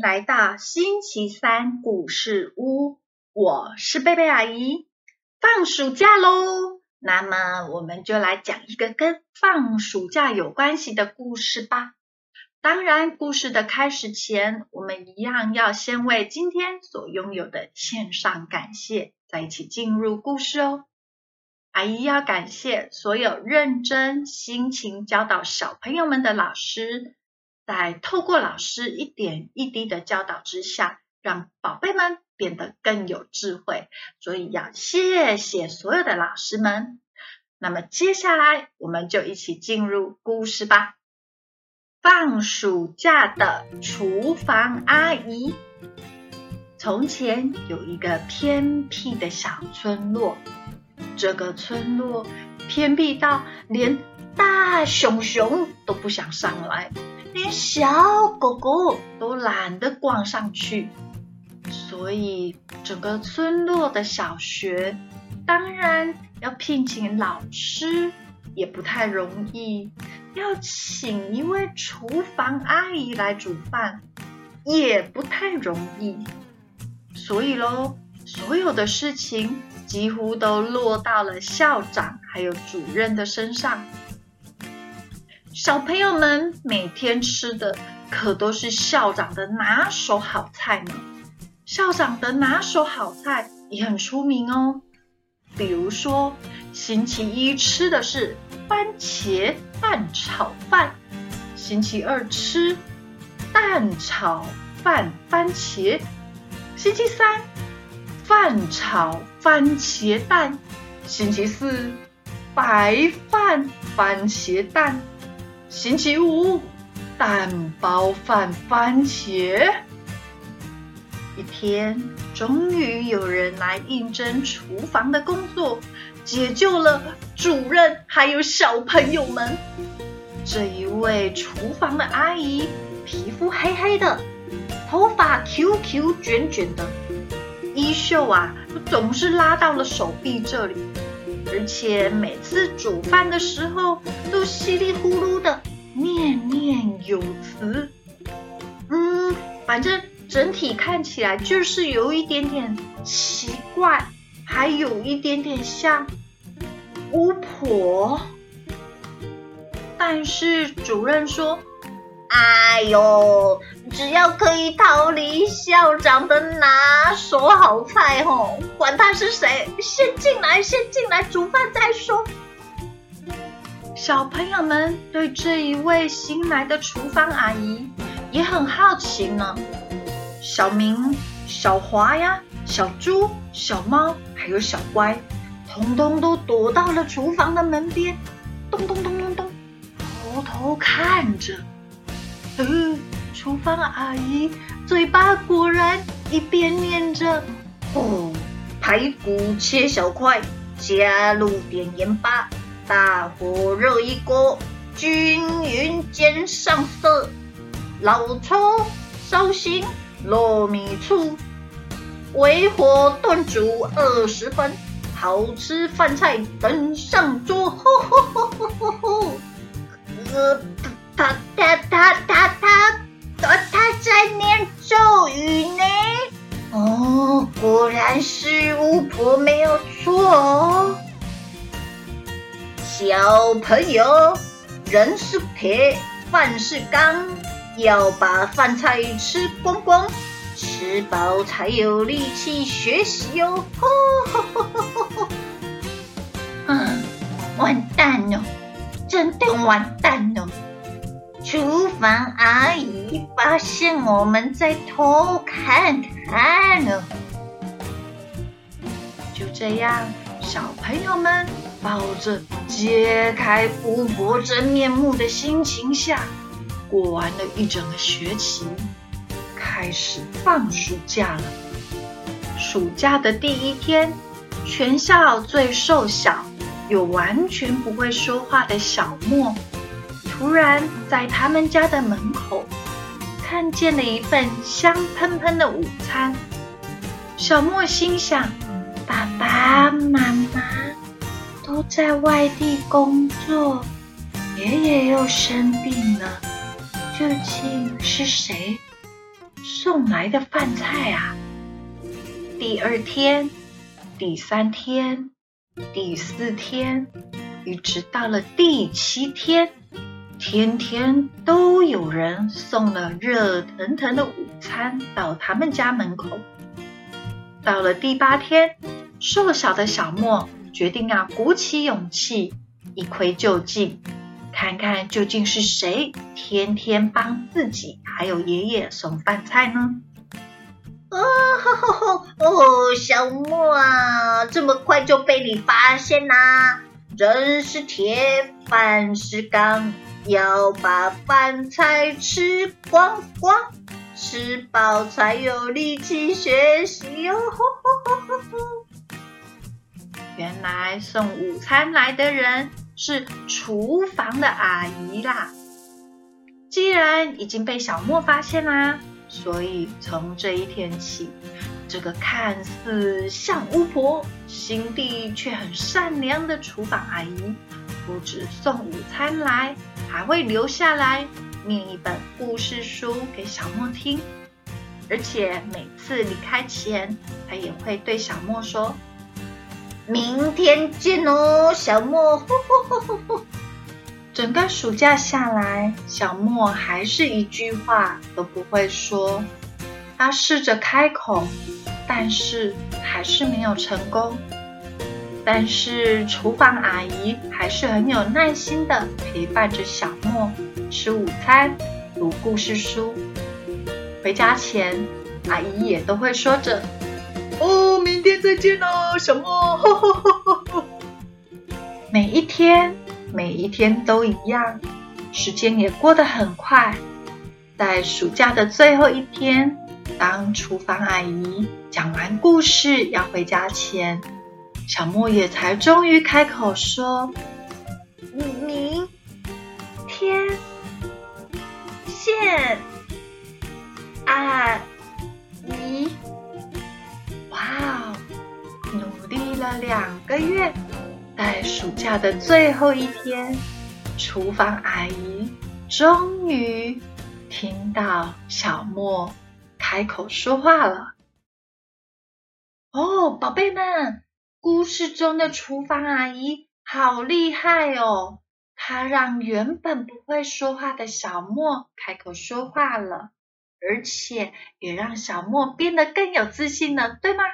来到星期三故事屋，我是贝贝阿姨。放暑假喽，那么我们就来讲一个跟放暑假有关系的故事吧。当然，故事的开始前，我们一样要先为今天所拥有的献上感谢，再一起进入故事哦。阿姨要感谢所有认真、辛勤教导小朋友们的老师。在透过老师一点一滴的教导之下，让宝贝们变得更有智慧，所以要谢谢所有的老师们。那么接下来我们就一起进入故事吧。放暑假的厨房阿姨。从前有一个偏僻的小村落，这个村落偏僻到连大熊熊都不想上来。连小狗狗都懒得逛上去，所以整个村落的小学当然要聘请老师也不太容易，要请一位厨房阿姨来煮饭也不太容易，所以喽，所有的事情几乎都落到了校长还有主任的身上。小朋友们每天吃的可都是校长的拿手好菜呢。校长的拿手好菜也很出名哦。比如说，星期一吃的是番茄蛋炒饭，星期二吃蛋炒饭番茄，星期三饭炒番茄蛋，星期四白饭番茄蛋。星期五，蛋包饭番茄。一天，终于有人来应征厨房的工作，解救了主任还有小朋友们。这一位厨房的阿姨，皮肤黑黑的，头发 QQ 卷卷的，衣袖啊总是拉到了手臂这里。而且每次煮饭的时候都稀里呼噜的念念有词，嗯，反正整体看起来就是有一点点奇怪，还有一点点像巫婆。但是主任说。哎呦，只要可以逃离校长的拿手好菜吼，管他是谁，先进来，先进来煮饭再说。小朋友们对这一位新来的厨房阿姨也很好奇呢。小明、小华呀、小猪、小猫还有小乖，通通都躲到了厨房的门边，咚咚咚咚咚，偷偷看着。嗯，厨房阿姨嘴巴果然一边念着：“哦，排骨切小块，加入点盐巴，大火热一锅，均匀煎上色。老抽、绍兴、糯米醋，微火炖煮二十分，好吃饭菜等上桌。”吼吼吼吼吼吼！呃。他他他他他在念咒语呢！哦，果然是巫婆没有错。小朋友，人是铁，饭是钢，要把饭菜吃光光，吃饱才有力气学习哟！嗯，完蛋了，真的完蛋了。厨房阿姨发现我们在偷看看了，就这样，小朋友们抱着揭开巫婆真面目的心情下，过完了一整个学期，开始放暑假了。暑假的第一天，全校最瘦小又完全不会说话的小莫。突然，在他们家的门口看见了一份香喷喷的午餐。小莫心想：爸爸妈妈都在外地工作，爷爷又生病了，究竟是谁送来的饭菜啊。第二天、第三天、第四天，一直到了第七天，天天都有人送了热腾腾的午餐到他们家门口。到了第八天，瘦小的小莫决定要鼓起勇气，一窥究竟，看看究竟是谁天天帮自己还有爷爷送饭菜呢？哦哦，小莫啊，这么快就被你发现啦！真是铁饭是钢，要把饭菜吃光光，吃饱才有力气学习哟。原来送午餐来的人是厨房的阿姨啦。既然已经被小莫发现啦。所以从这一天起，这个看似像巫婆，心地却很善良的厨房阿姨，不止送午餐来，还会留下来念一本故事书给小莫听。而且每次离开前，他也会对小莫说：“明天见哦，小莫。”整个暑假下来，小莫还是一句话都不会说。他试着开口，但是还是没有成功。但是厨房阿姨还是很有耐心的陪伴着小莫吃午餐、读故事书。回家前，阿姨也都会说着：“哦，明天再见哦，小莫。”每一天。每一天都一样，时间也过得很快。在暑假的最后一天，当厨房阿姨讲完故事要回家前，小莫也才终于开口说：“明天见，阿姨。”哇哦，努力了两个月。在暑假的最后一天，厨房阿姨终于听到小莫开口说话了。哦，宝贝们，故事中的厨房阿姨好厉害哦！她让原本不会说话的小莫开口说话了，而且也让小莫变得更有自信了，对吗？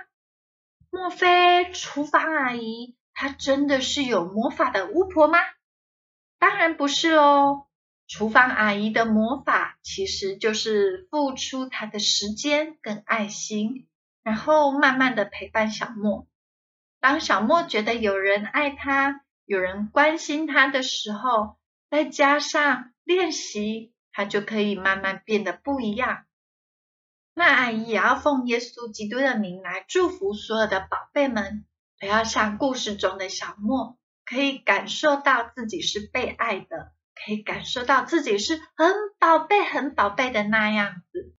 莫非厨房阿姨？她真的是有魔法的巫婆吗？当然不是哦。厨房阿姨的魔法其实就是付出她的时间跟爱心，然后慢慢的陪伴小莫。当小莫觉得有人爱他，有人关心他的时候，再加上练习，他就可以慢慢变得不一样。那阿姨也要奉耶稣基督的名来祝福所有的宝贝们。不要像故事中的小莫，可以感受到自己是被爱的，可以感受到自己是很宝贝、很宝贝的那样子。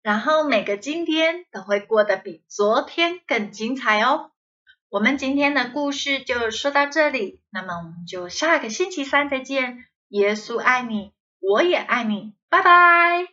然后每个今天都会过得比昨天更精彩哦。我们今天的故事就说到这里，那么我们就下个星期三再见。耶稣爱你，我也爱你，拜拜。